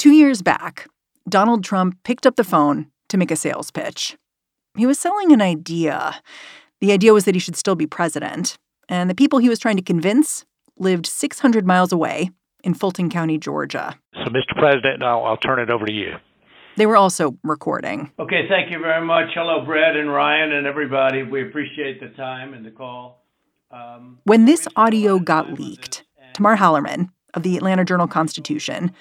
Two years back, Donald Trump picked up the phone to make a sales pitch. He was selling an idea. The idea was that he should still be president, and the people he was trying to convince lived 600 miles away in Fulton County, Georgia. So, Mr. President, I'll, I'll turn it over to you. They were also recording. Okay, thank you very much. Hello, Brad and Ryan and everybody. We appreciate the time and the call. Um, when this audio got leaked, Tamar Hallerman of the Atlanta Journal Constitution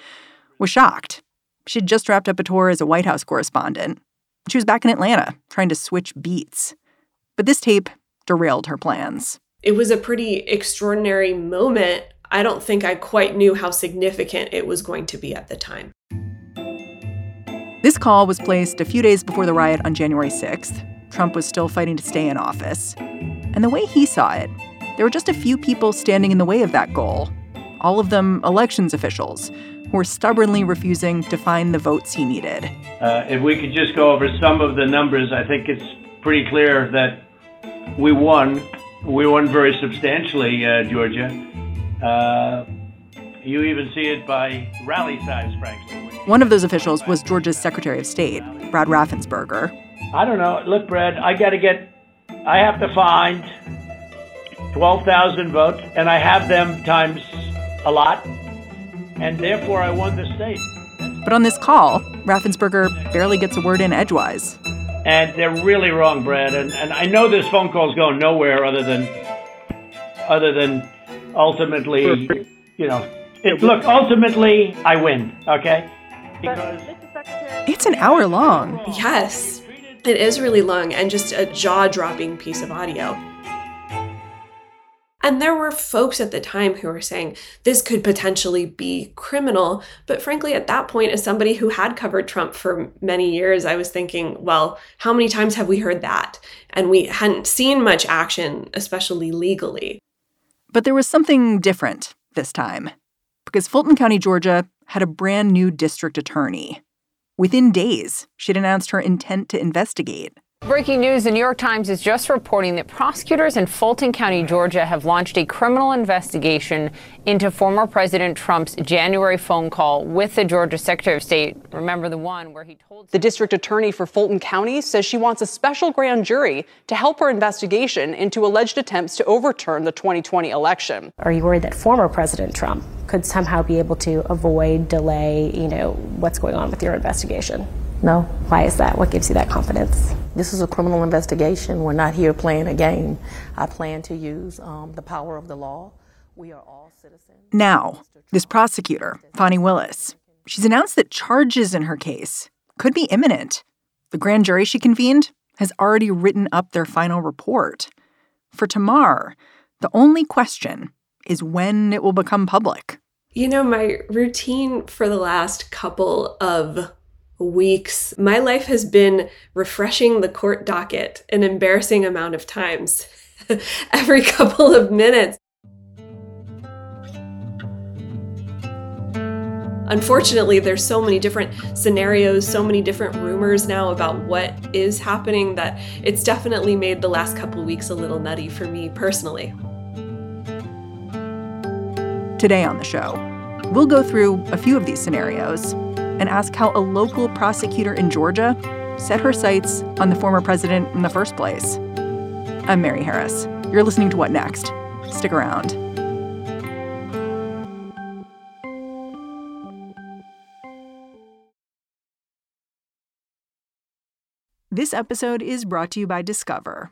was shocked. She'd just wrapped up a tour as a White House correspondent. She was back in Atlanta trying to switch beats. But this tape derailed her plans. It was a pretty extraordinary moment. I don't think I quite knew how significant it was going to be at the time. This call was placed a few days before the riot on January 6th. Trump was still fighting to stay in office. And the way he saw it, there were just a few people standing in the way of that goal. All of them elections officials who were stubbornly refusing to find the votes he needed. Uh, if we could just go over some of the numbers, I think it's pretty clear that we won. We won very substantially, uh, Georgia. Uh, you even see it by rally size, frankly. One of those officials was Georgia's Secretary of State, Brad Raffensperger. I don't know. Look, Brad, I got to get, I have to find 12,000 votes, and I have them times a lot and therefore I won the state. But on this call, Raffensperger barely gets a word in edgewise. And they're really wrong, Brad. And, and I know this phone call is going nowhere other than other than ultimately, you know, it, look, ultimately I win, okay? Because it's an hour long. Yes. It is really long and just a jaw-dropping piece of audio. And there were folks at the time who were saying this could potentially be criminal. But frankly, at that point, as somebody who had covered Trump for many years, I was thinking, well, how many times have we heard that? And we hadn't seen much action, especially legally. But there was something different this time because Fulton County, Georgia had a brand new district attorney. Within days, she'd announced her intent to investigate. Breaking news The New York Times is just reporting that prosecutors in Fulton County, Georgia, have launched a criminal investigation into former President Trump's January phone call with the Georgia Secretary of State. Remember the one where he told. The district attorney for Fulton County says she wants a special grand jury to help her investigation into alleged attempts to overturn the 2020 election. Are you worried that former President Trump could somehow be able to avoid, delay, you know, what's going on with your investigation? No. Why is that? What gives you that confidence? This is a criminal investigation. We're not here playing a game. I plan to use um, the power of the law. We are all citizens. Now, this prosecutor, Fani Willis, she's announced that charges in her case could be imminent. The grand jury she convened has already written up their final report. For Tamar, the only question is when it will become public. You know, my routine for the last couple of weeks, my life has been refreshing the court docket an embarrassing amount of times every couple of minutes. Unfortunately, there's so many different scenarios, so many different rumors now about what is happening that it's definitely made the last couple weeks a little nutty for me personally. Today on the show, we'll go through a few of these scenarios and ask how a local prosecutor in Georgia set her sights on the former president in the first place. I'm Mary Harris. You're listening to What Next? Stick around. This episode is brought to you by Discover.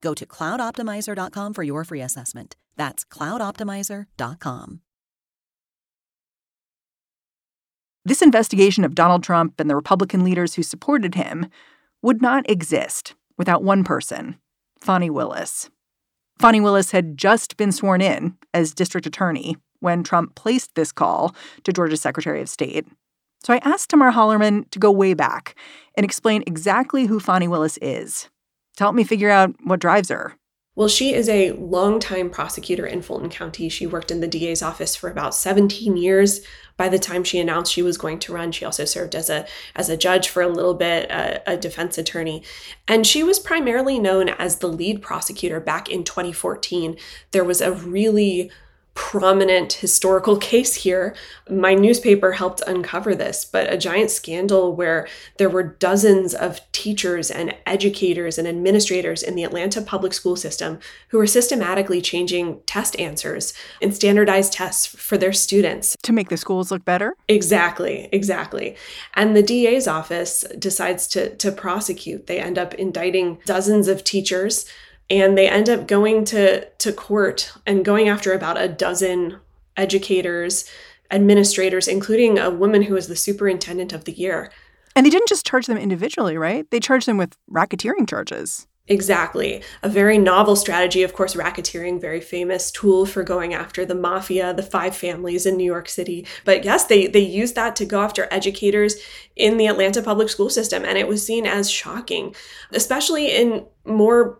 Go to cloudoptimizer.com for your free assessment. That's cloudoptimizer.com. This investigation of Donald Trump and the Republican leaders who supported him would not exist without one person, Fani Willis. Fani Willis had just been sworn in as district attorney when Trump placed this call to Georgia's Secretary of State. So I asked Tamar Hallerman to go way back and explain exactly who Fani Willis is to help me figure out what drives her. Well, she is a longtime prosecutor in Fulton County. She worked in the DA's office for about 17 years. By the time she announced she was going to run, she also served as a as a judge for a little bit, a, a defense attorney, and she was primarily known as the lead prosecutor back in 2014. There was a really prominent historical case here. My newspaper helped uncover this, but a giant scandal where there were dozens of teachers and educators and administrators in the Atlanta public school system who were systematically changing test answers and standardized tests for their students. To make the schools look better? Exactly, exactly. And the DA's office decides to, to prosecute. They end up indicting dozens of teachers and they end up going to to court and going after about a dozen educators administrators including a woman who was the superintendent of the year and they didn't just charge them individually right they charged them with racketeering charges Exactly. A very novel strategy, of course, racketeering, very famous tool for going after the mafia, the five families in New York City. But yes, they, they used that to go after educators in the Atlanta public school system. And it was seen as shocking, especially in more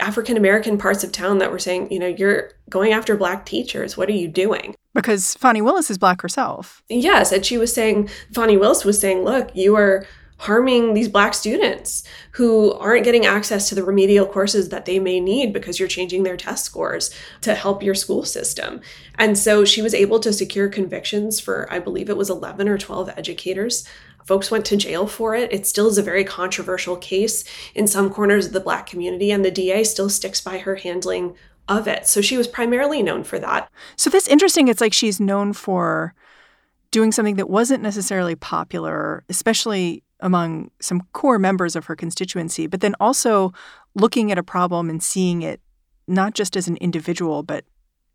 African American parts of town that were saying, you know, you're going after black teachers. What are you doing? Because Fani Willis is black herself. Yes. And she was saying, Fani Willis was saying, look, you are harming these black students who aren't getting access to the remedial courses that they may need because you're changing their test scores to help your school system. And so she was able to secure convictions for, I believe it was 11 or 12 educators Folks went to jail for it. It still is a very controversial case in some corners of the Black community, and the DA still sticks by her handling of it. So she was primarily known for that. So that's interesting. It's like she's known for doing something that wasn't necessarily popular, especially among some core members of her constituency, but then also looking at a problem and seeing it not just as an individual, but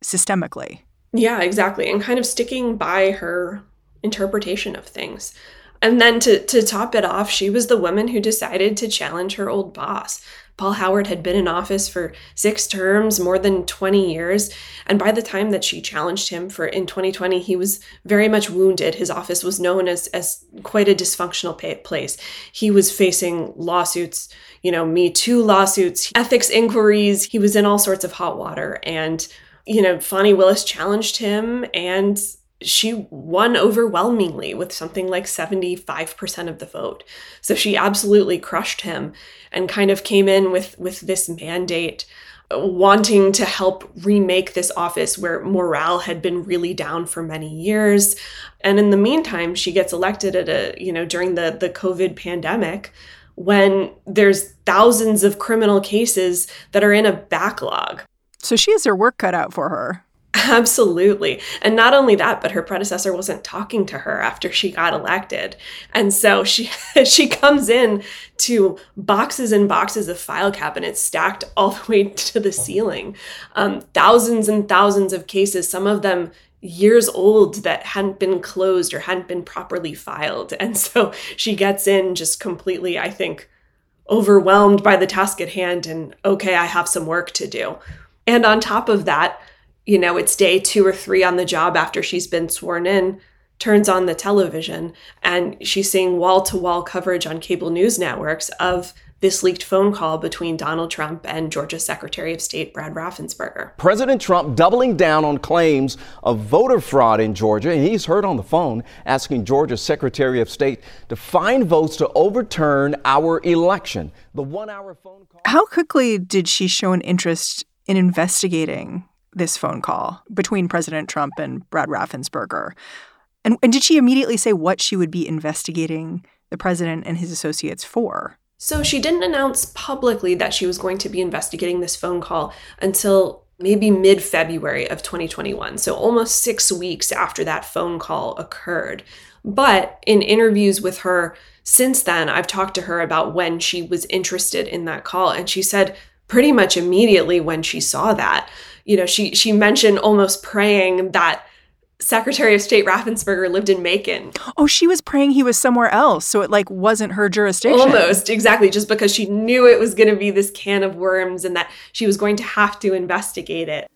systemically. Yeah, exactly. And kind of sticking by her interpretation of things. And then to, to top it off, she was the woman who decided to challenge her old boss. Paul Howard had been in office for six terms, more than 20 years. And by the time that she challenged him for in 2020, he was very much wounded. His office was known as, as quite a dysfunctional place. He was facing lawsuits, you know, Me Too lawsuits, ethics inquiries. He was in all sorts of hot water. And, you know, Fani Willis challenged him and she won overwhelmingly with something like 75% of the vote. So she absolutely crushed him and kind of came in with with this mandate wanting to help remake this office where morale had been really down for many years. And in the meantime, she gets elected at a, you know, during the the COVID pandemic when there's thousands of criminal cases that are in a backlog. So she has her work cut out for her. Absolutely. And not only that, but her predecessor wasn't talking to her after she got elected. And so she she comes in to boxes and boxes of file cabinets stacked all the way to the ceiling. Um, thousands and thousands of cases, some of them years old that hadn't been closed or hadn't been properly filed. And so she gets in just completely, I think, overwhelmed by the task at hand and okay, I have some work to do. And on top of that, you know, it's day two or three on the job after she's been sworn in, turns on the television, and she's seeing wall to wall coverage on cable news networks of this leaked phone call between Donald Trump and Georgia's Secretary of State Brad Raffensperger. President Trump doubling down on claims of voter fraud in Georgia, and he's heard on the phone asking Georgia's Secretary of State to find votes to overturn our election. The one hour phone call. How quickly did she show an interest in investigating this phone call between President Trump and Brad Raffensperger? And, and did she immediately say what she would be investigating the president and his associates for? So she didn't announce publicly that she was going to be investigating this phone call until maybe mid February of 2021. So almost six weeks after that phone call occurred. But in interviews with her since then, I've talked to her about when she was interested in that call. And she said pretty much immediately when she saw that. You know, she she mentioned almost praying that Secretary of State Raffensperger lived in Macon. Oh, she was praying he was somewhere else, so it like wasn't her jurisdiction. Almost, exactly, just because she knew it was going to be this can of worms and that she was going to have to investigate it.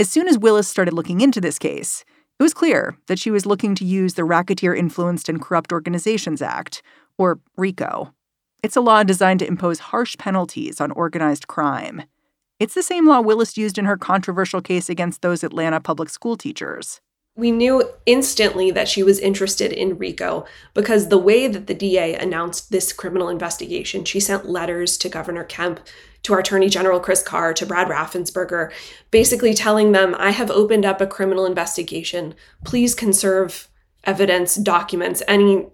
As soon as Willis started looking into this case, it was clear that she was looking to use the Racketeer Influenced and Corrupt Organizations Act, or RICO. It's a law designed to impose harsh penalties on organized crime. It's the same law Willis used in her controversial case against those Atlanta public school teachers. We knew instantly that she was interested in RICO because the way that the DA announced this criminal investigation, she sent letters to Governor Kemp, to our Attorney General Chris Carr, to Brad Raffensperger, basically telling them, I have opened up a criminal investigation. Please conserve evidence, documents, any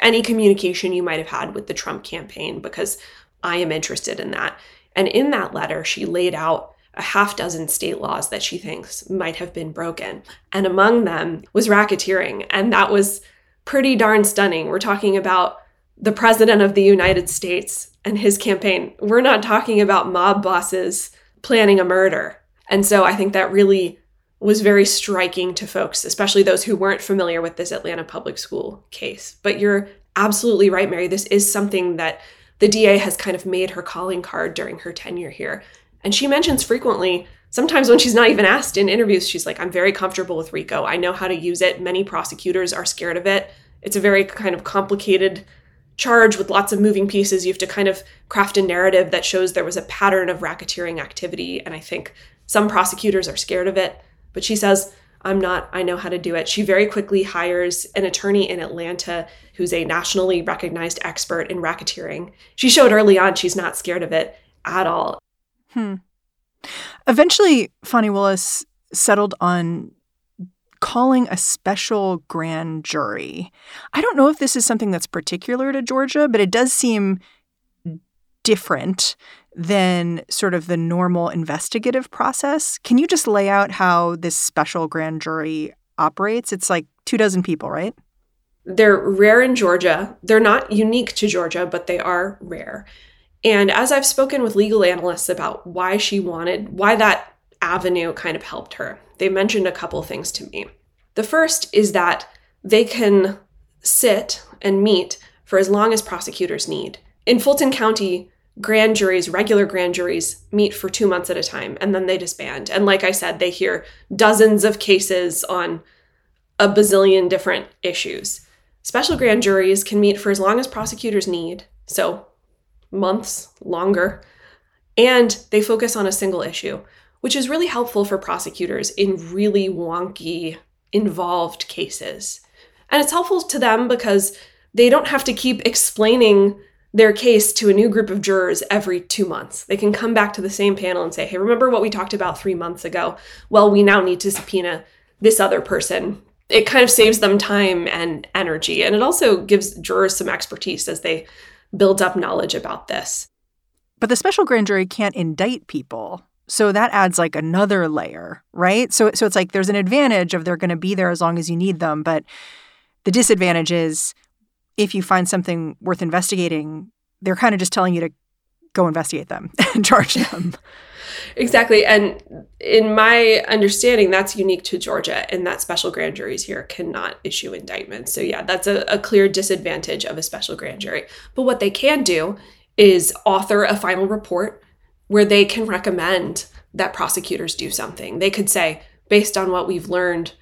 any communication you might have had with the Trump campaign because I am interested in that. And in that letter, she laid out a half dozen state laws that she thinks might have been broken. And among them was racketeering. And that was pretty darn stunning. We're talking about the president of the United States and his campaign. We're not talking about mob bosses planning a murder. And so I think that really was very striking to folks, especially those who weren't familiar with this Atlanta public school case. But you're absolutely right, Mary. This is something that the DA has kind of made her calling card during her tenure here. And she mentions frequently, sometimes when she's not even asked in interviews, she's like, I'm very comfortable with RICO. I know how to use it. Many prosecutors are scared of it. It's a very kind of complicated charge with lots of moving pieces. You have to kind of craft a narrative that shows there was a pattern of racketeering activity. And I think some prosecutors are scared of it. But she says, I'm not, I know how to do it. She very quickly hires an attorney in Atlanta who's a nationally recognized expert in racketeering. She showed early on she's not scared of it at all. Hmm. Eventually, Fani Willis settled on calling a special grand jury. I don't know if this is something that's particular to Georgia, but it does seem different than sort of the normal investigative process. Can you just lay out how this special grand jury operates? It's like two dozen people, right? They're rare in Georgia. They're not unique to Georgia, but they are rare. And as I've spoken with legal analysts about why she wanted, why that avenue kind of helped her, they mentioned a couple things to me. The first is that they can sit and meet for as long as prosecutors need. In Fulton County, grand juries, regular grand juries, meet for two months at a time and then they disband. And like I said, they hear dozens of cases on a bazillion different issues. Special grand juries can meet for as long as prosecutors need. So months longer, and they focus on a single issue, which is really helpful for prosecutors in really wonky, involved cases. And it's helpful to them because they don't have to keep explaining their case to a new group of jurors every two months. They can come back to the same panel and say, hey, remember what we talked about three months ago? Well, we now need to subpoena this other person. It kind of saves them time and energy. And it also gives jurors some expertise as they build up knowledge about this. But the special grand jury can't indict people. So that adds like another layer, right? So so it's like there's an advantage of they're going to be there as long as you need them, but the disadvantage is if you find something worth investigating, they're kind of just telling you to go investigate them and charge them. Exactly. And in my understanding, that's unique to Georgia, and that special grand juries here cannot issue indictments. So, yeah, that's a, a clear disadvantage of a special grand jury. But what they can do is author a final report where they can recommend that prosecutors do something. They could say, based on what we've learned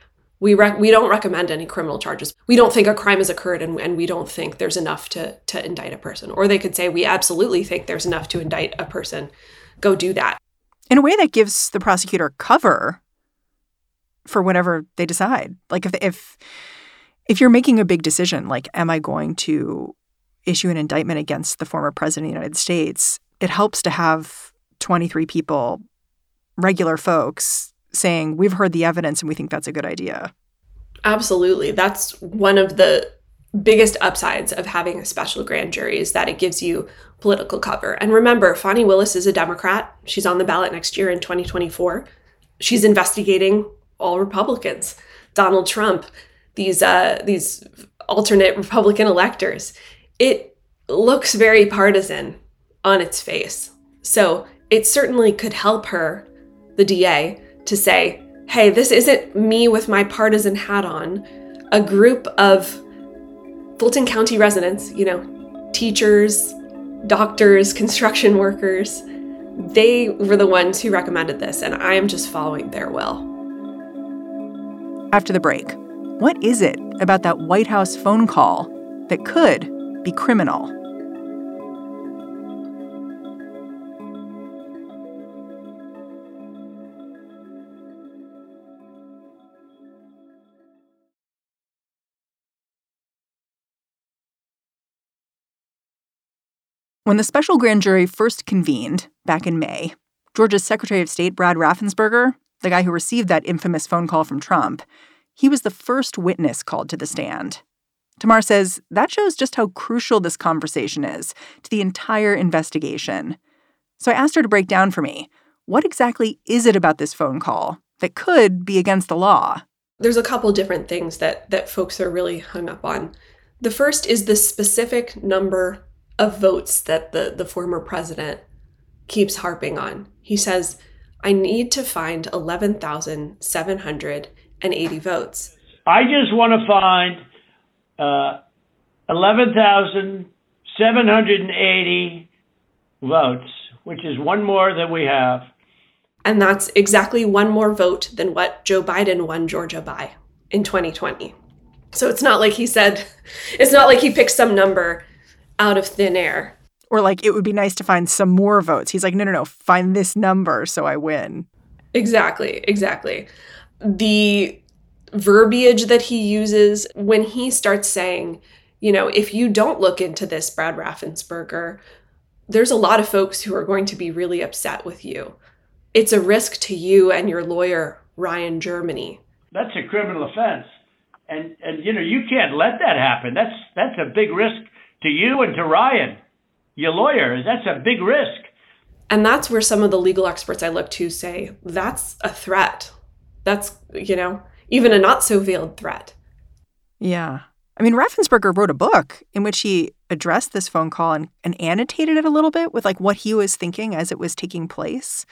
we we don't recommend any criminal charges. We don't think a crime has occurred and, and we don't think there's enough to to indict a person. Or they could say we absolutely think there's enough to indict a person. Go do that. In a way that gives the prosecutor cover for whatever they decide. Like if if if you're making a big decision like am I going to issue an indictment against the former president of the United States, it helps to have 23 people, regular folks saying, We've heard the evidence and we think that's a good idea. Absolutely. That's one of the biggest upsides of having a special grand jury is that it gives you political cover. And remember, Fani Willis is a Democrat. She's on the ballot next year in 2024. She's investigating all Republicans, Donald Trump, these uh, these alternate Republican electors. It looks very partisan on its face. So it certainly could help her, the DA, to say, hey, this isn't me with my partisan hat on. A group of Fulton County residents, you know, teachers, doctors, construction workers, they were the ones who recommended this, and I am just following their will. After the break, what is it about that White House phone call that could be criminal? When the special grand jury first convened back in May, Georgia's Secretary of State Brad Raffensperger, the guy who received that infamous phone call from Trump, he was the first witness called to the stand. Tamar says that shows just how crucial this conversation is to the entire investigation. So I asked her to break down for me what exactly is it about this phone call that could be against the law? There's a couple different things that that folks are really hung up on. The first is the specific number of votes that the, the former president keeps harping on. He says, I need to find 11,780 votes. I just want to find uh, 11,780 votes, which is one more than we have. And that's exactly one more vote than what Joe Biden won Georgia by in 2020. So it's not like he said, it's not like he picked some number out of thin air. Or like it would be nice to find some more votes. He's like, no, no, no, find this number so I win. Exactly, exactly. The verbiage that he uses when he starts saying, you know, if you don't look into this, Brad Raffensperger, there's a lot of folks who are going to be really upset with you. It's a risk to you and your lawyer, Ryan Germany. That's a criminal offense. And and you know, you can't let that happen. That's that's a big risk to you and to Ryan, your lawyer. That's a big risk. And that's where some of the legal experts I look to say that's a threat. That's, you know, even a not so veiled threat. Yeah. I mean, Raffensperger wrote a book in which he addressed this phone call and, and annotated it a little bit with like what he was thinking as it was taking place.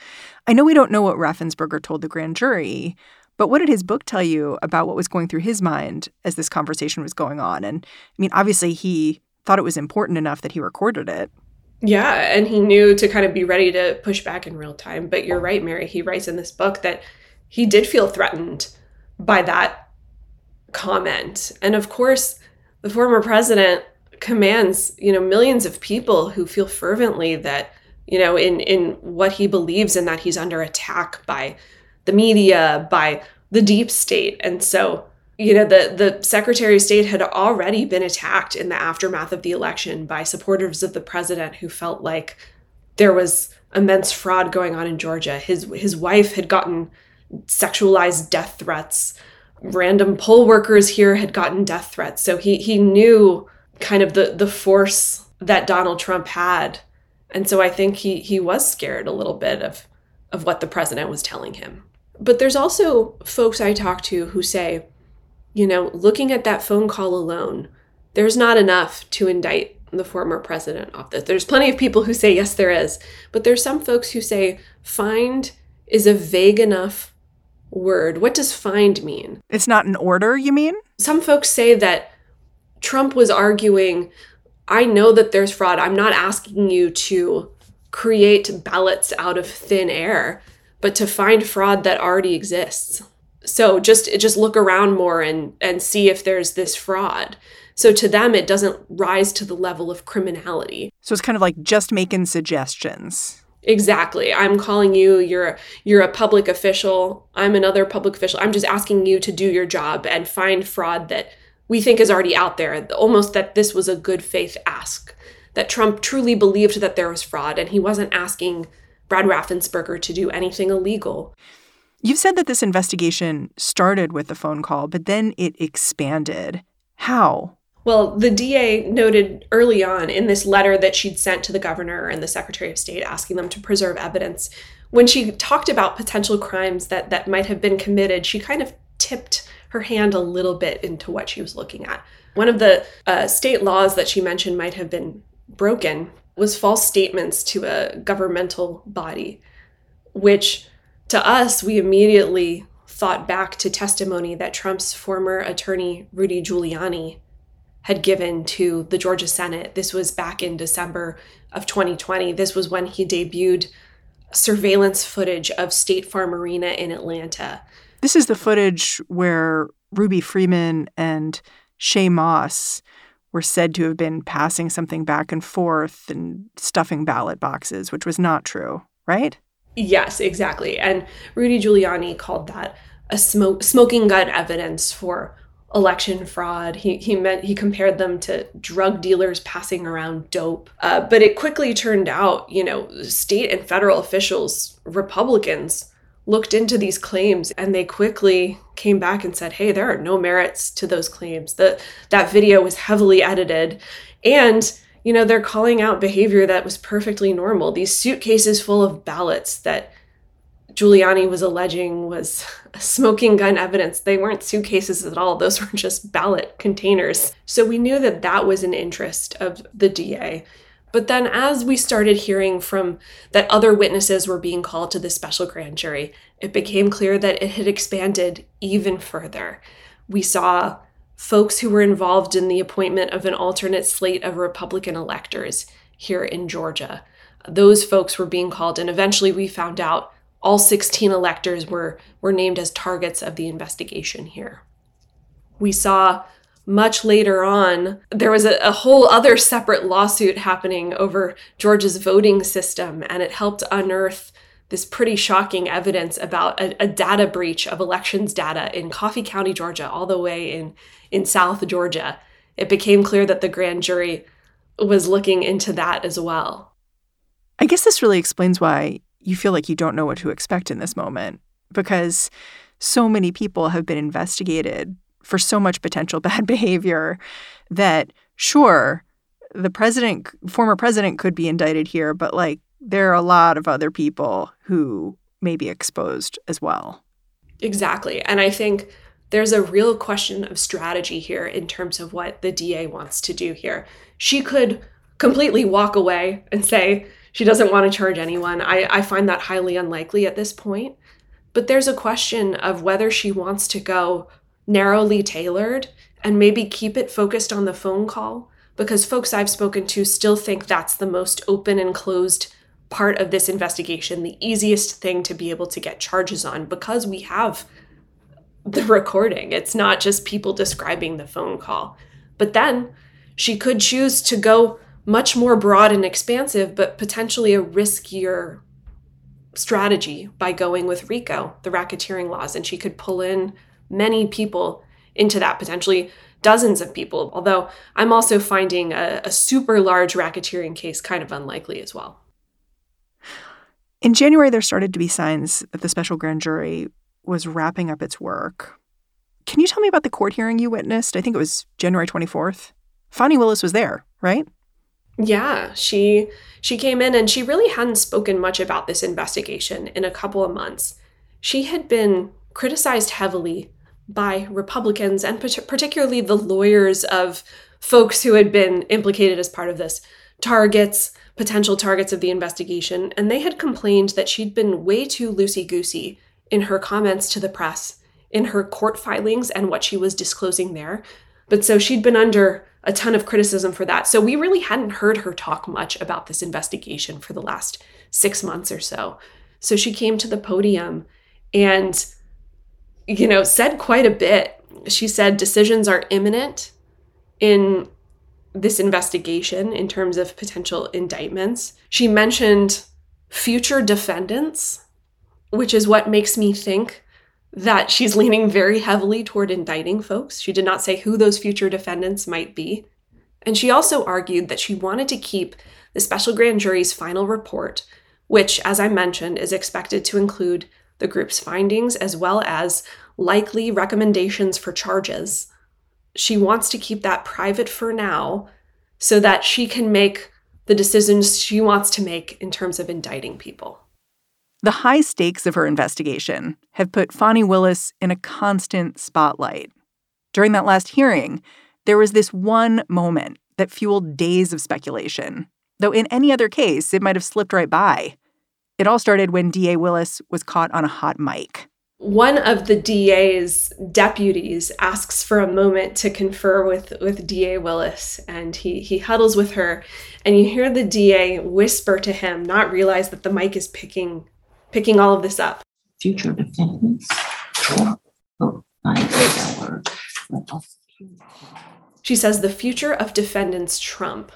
I know we don't know what Raffensperger told the grand jury, but what did his book tell you about what was going through his mind as this conversation was going on? And I mean, obviously, he thought it was important enough that he recorded it. Yeah, and he knew to kind of be ready to push back in real time. But you're right, Mary. He writes in this book that he did feel threatened by that comment. And of course, the former president commands, you know, millions of people who feel fervently that, you know, in in what he believes and that he's under attack by the media, by the deep state. And so you know the the secretary of state had already been attacked in the aftermath of the election by supporters of the president who felt like there was immense fraud going on in Georgia. His his wife had gotten sexualized death threats. Random poll workers here had gotten death threats. So he he knew kind of the the force that Donald Trump had. And so I think he he was scared a little bit of of what the president was telling him. But there's also folks I talk to who say you know, looking at that phone call alone, there's not enough to indict the former president off this. There's plenty of people who say, yes, there is. But there's some folks who say, find is a vague enough word. What does find mean? It's not an order, you mean? Some folks say that Trump was arguing, I know that there's fraud. I'm not asking you to create ballots out of thin air, but to find fraud that already exists. So just just look around more and and see if there's this fraud. So to them it doesn't rise to the level of criminality. So it's kind of like just making suggestions. Exactly. I'm calling you, you're you're a public official. I'm another public official. I'm just asking you to do your job and find fraud that we think is already out there. Almost that this was a good faith ask. That Trump truly believed that there was fraud and he wasn't asking Brad Raffensperger to do anything illegal. You've said that this investigation started with the phone call, but then it expanded. How? Well, the DA noted early on in this letter that she'd sent to the governor and the Secretary of State asking them to preserve evidence. When she talked about potential crimes that, that might have been committed, she kind of tipped her hand a little bit into what she was looking at. One of the uh, state laws that she mentioned might have been broken was false statements to a governmental body, which to us, we immediately thought back to testimony that Trump's former attorney, Rudy Giuliani, had given to the Georgia Senate. This was back in December of 2020. This was when he debuted surveillance footage of State Farm Arena in Atlanta. This is the footage where Ruby Freeman and Shaye Moss were said to have been passing something back and forth and stuffing ballot boxes, which was not true, right? Yes, exactly. And Rudy Giuliani called that a smoke, smoking gun evidence for election fraud. He he meant he compared them to drug dealers passing around dope. Uh, but it quickly turned out, you know, state and federal officials, Republicans, looked into these claims and they quickly came back and said, "Hey, there are no merits to those claims. That that video was heavily edited, and." You know, they're calling out behavior that was perfectly normal. These suitcases full of ballots that Giuliani was alleging was smoking gun evidence. They weren't suitcases at all, those were just ballot containers. So we knew that that was an interest of the DA. But then, as we started hearing from that other witnesses were being called to the special grand jury, it became clear that it had expanded even further. We saw folks who were involved in the appointment of an alternate slate of Republican electors here in Georgia. Those folks were being called, and eventually we found out all 16 electors were, were named as targets of the investigation here. We saw much later on, there was a, a, whole other separate lawsuit happening over Georgia's voting system, and it helped unearth this pretty shocking evidence about a, a data breach of elections data in Coffee County, Georgia, all the way in, in South Georgia. It became clear that the grand jury was looking into that as well. I guess this really explains why you feel like you don't know what to expect in this moment because so many people have been investigated for so much potential bad behavior that sure the president former president could be indicted here but like there are a lot of other people who may be exposed as well exactly and i think there's a real question of strategy here in terms of what the DA wants to do here. She could completely walk away and say, she doesn't want to charge anyone. I, I find that highly unlikely at this point. But there's a question of whether she wants to go narrowly tailored and maybe keep it focused on the phone call because folks I've spoken to still think that's the most open and closed part of this investigation, the easiest thing to be able to get charges on because we have the recording. It's not just people describing the phone call. But then she could choose to go much more broad and expansive, but potentially a riskier strategy by going with RICO, the racketeering laws. And she could pull in many people into that, potentially dozens of people. Although I'm also finding a, a super large racketeering case kind of unlikely as well. In January, there started to be signs that the special grand jury was wrapping up its work. Can you tell me about the court hearing you witnessed? I think it was January 24th. Fani Willis was there, right? Yeah, she she came in and she really hadn't spoken much about this investigation in a couple of months. She had been criticized heavily by Republicans and particularly the lawyers of folks who had been implicated as part of this, targets, potential targets of the investigation, and they had complained that she'd been way too loosey goosey in her comments to the press, in her court filings, and what she was disclosing there. But so she'd been under a ton of criticism for that. So we really hadn't heard her talk much about this investigation for the last six months or so. So she came to the podium and you know, said quite a bit. She said decisions are imminent in this investigation in terms of potential indictments. She mentioned future defendants, which is what makes me think that she's leaning very heavily toward indicting folks. She did not say who those future defendants might be. And she also argued that she wanted to keep the special grand jury's final report, which, as I mentioned, is expected to include the group's findings as well as likely recommendations for charges. She wants to keep that private for now so that she can make the decisions she wants to make in terms of indicting people. The high stakes of her investigation have put Fani Willis in a constant spotlight. During that last hearing, there was this one moment that fueled days of speculation, though in any other case, it might have slipped right by. It all started when DA Willis was caught on a hot mic. One of the DA's deputies asks for a moment to confer with, with DA Willis, and he, he huddles with her, and you hear the DA whisper to him, not realize that the mic is picking picking all of this up. Future defendants. Oh, she says the future of defendants trump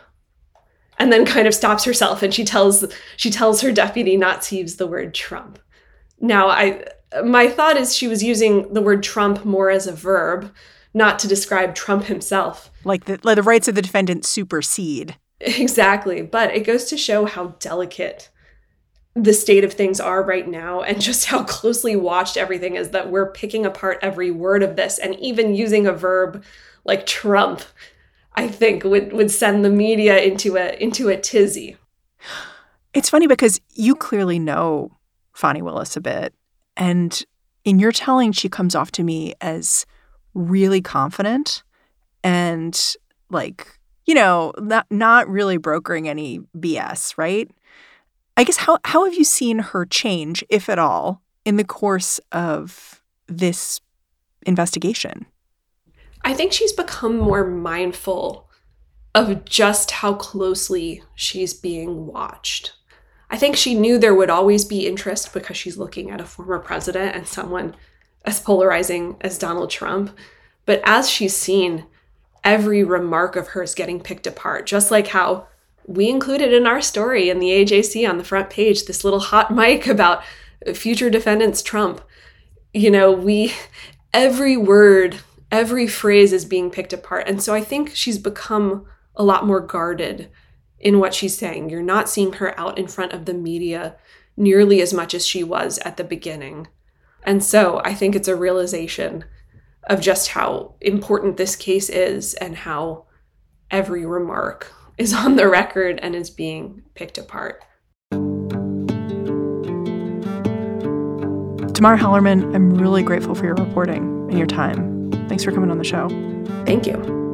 and then kind of stops herself and she tells she tells her deputy not to use the word Trump. Now, I my thought is she was using the word Trump more as a verb, not to describe Trump himself. Like the like the rights of the defendant supersede. Exactly, but it goes to show how delicate the state of things are right now and just how closely watched everything is that we're picking apart every word of this and even using a verb like Trump I think would would send the media into a into a tizzy. It's funny because you clearly know Fani Willis a bit, and in your telling, she comes off to me as really confident and like you know not not really brokering any BS, right? I guess how how have you seen her change, if at all, in the course of this investigation? I think she's become more mindful of just how closely she's being watched. I think she knew there would always be interest because she's looking at a former president and someone as polarizing as Donald Trump. But as she's seen, every remark of hers getting picked apart, just like how we included in our story in the AJC on the front page this little hot mic about future defendants Trump. You know, we, every word every phrase is being picked apart. And so I think she's become a lot more guarded in what she's saying. You're not seeing her out in front of the media nearly as much as she was at the beginning. And so I think it's a realization of just how important this case is and how every remark is on the record and is being picked apart. Tamar Hallerman, I'm really grateful for your reporting and your time. Thanks for coming on the show. Thank you.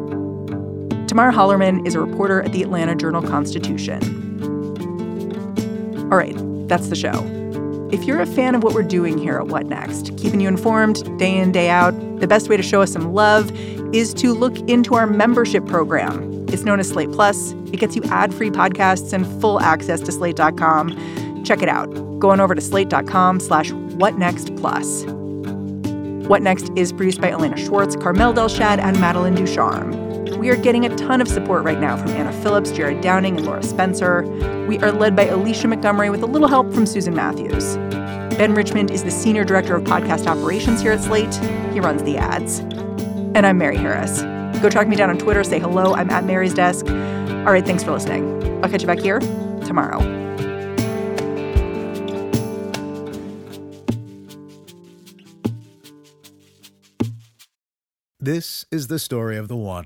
Tamar Hallerman is a reporter at the Atlanta Journal Constitution. All right, that's the show. If you're a fan of what we're doing here at What Next, keeping you informed day in, day out, the best way to show us some love is to look into our membership program. It's known as Slate Plus. It gets you ad free podcasts and full access to slate.com. Check it out. Go on over to slate.com slash whatnextplus. What Next is produced by Elena Schwartz, Carmel Delshad, and Madeline Ducharme. We are getting a ton of support right now from Anna Phillips, Jared Downing, and Laura Spencer. We are led by Alicia Montgomery with a little help from Susan Matthews. Ben Richmond is the Senior Director of Podcast Operations here at Slate. He runs the ads. And I'm Mary Harris. Go track me down on Twitter, say hello. I'm at Mary's Desk. All right, thanks for listening. I'll catch you back here tomorrow. This is the story of the one.